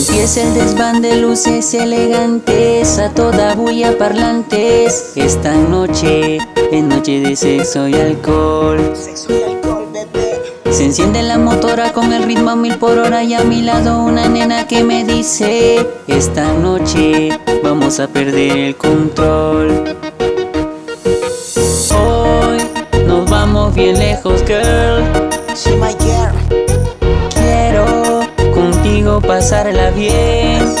Empieza el desván de luces elegantes a toda bulla parlantes. Esta noche es noche de sexo y alcohol. Sexo y alcohol, bebé. Se enciende la motora con el ritmo a mil por hora y a mi lado una nena que me dice Esta noche vamos a perder el control Hoy nos vamos bien lejos girl pasarla bien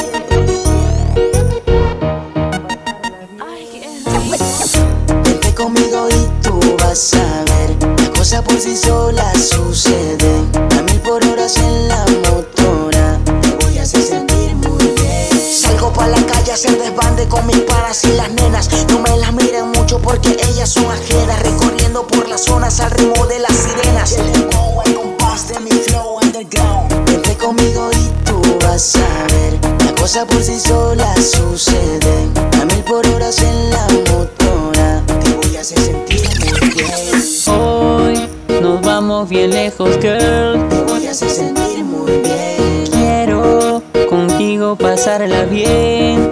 Vente conmigo y tú vas a ver. Las cosas por sí solas suceden. A mil por hora en la motora. Te voy a hacer sentir muy bien. Salgo pa' la calle a hacer desbande con mis panas y las nenas. No me las miren mucho porque ellas son ajenas. Recorriendo por las zonas al ritmo de las sirenas. Vas a ver. Las cosas por sí solas suceden. A mil por hora en la motora. Te voy a hacer sentir muy bien. Hoy nos vamos bien lejos girl Te voy a hacer sentir muy bien. Quiero contigo pasarla bien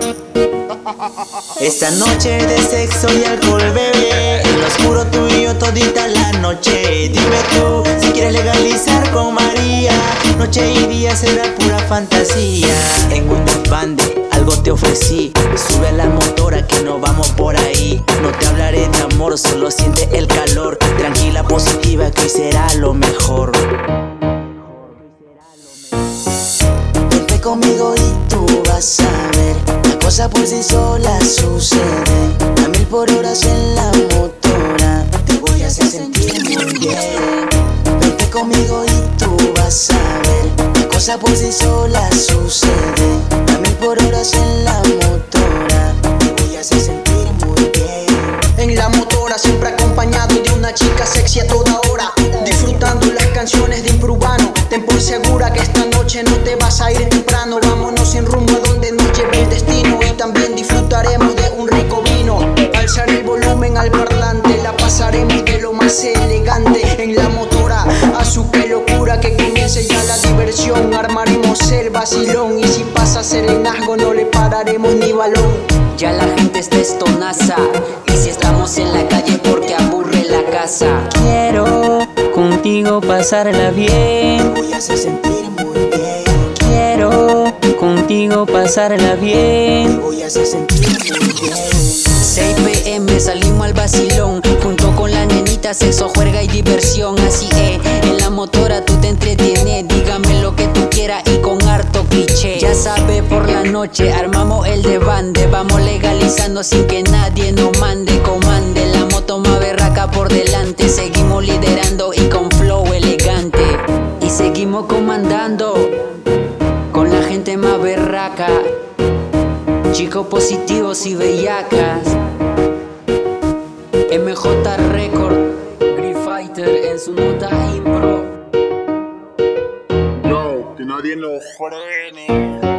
Esta noche de sexo y alcohol, bebé. En lo oscuro tú y yo todita la noche. Dime tú Noche y día será pura fantasía. En un desbande algo te ofrecí. Sube a la motora que no vamos por ahí. No te hablaré de amor, solo siente el calor. Tranquila, positiva, que hoy será lo mejor. Vente conmigo y tú vas a ver Las cosas por sí solas suceden A mil por horas en la motora Te voy a hacer sentir muy bien Vente conmigo y tú vas a ver Las cosas por sí solas suceden A por horas en la motora. Voy a hacer sentir muy bien. En la motora siempre acompañado de una chica sexy a toda hora. Disfrutando las canciones de Imprubano Ten por segura que esta noche no te vas a ir temprano. Vámonos en rumbo a donde nos lleve el destino. Y también disfrutaremos de un rico vino. Alzar el volumen al parlante vacilón Y si pasa serenazgo no le pararemos ni balón. Ya la gente está estonaza Y si estamos en la calle porque aburre la casa. Quiero contigo pasarla bien. Voy a hacer sentir muy bien. Quiero contigo pasarla bien. Voy a hacer sentir muy bien. 6 pm salimos al vacilón. Junto con la nenita, sexo, juerga y diversión. Así es, en la motora tú te entretienes. Dígame lo que tú quieras y noche armamos el debande. Vamos legalizando sin que nadie nos mande, comande. La moto más berraca por delante. Seguimos liderando y con flow elegante. Y seguimos comandando con la gente más berraca. Chicos positivos y bellacas. MJ Record, Free Fighter en su nota impro. No, que nadie nos frene.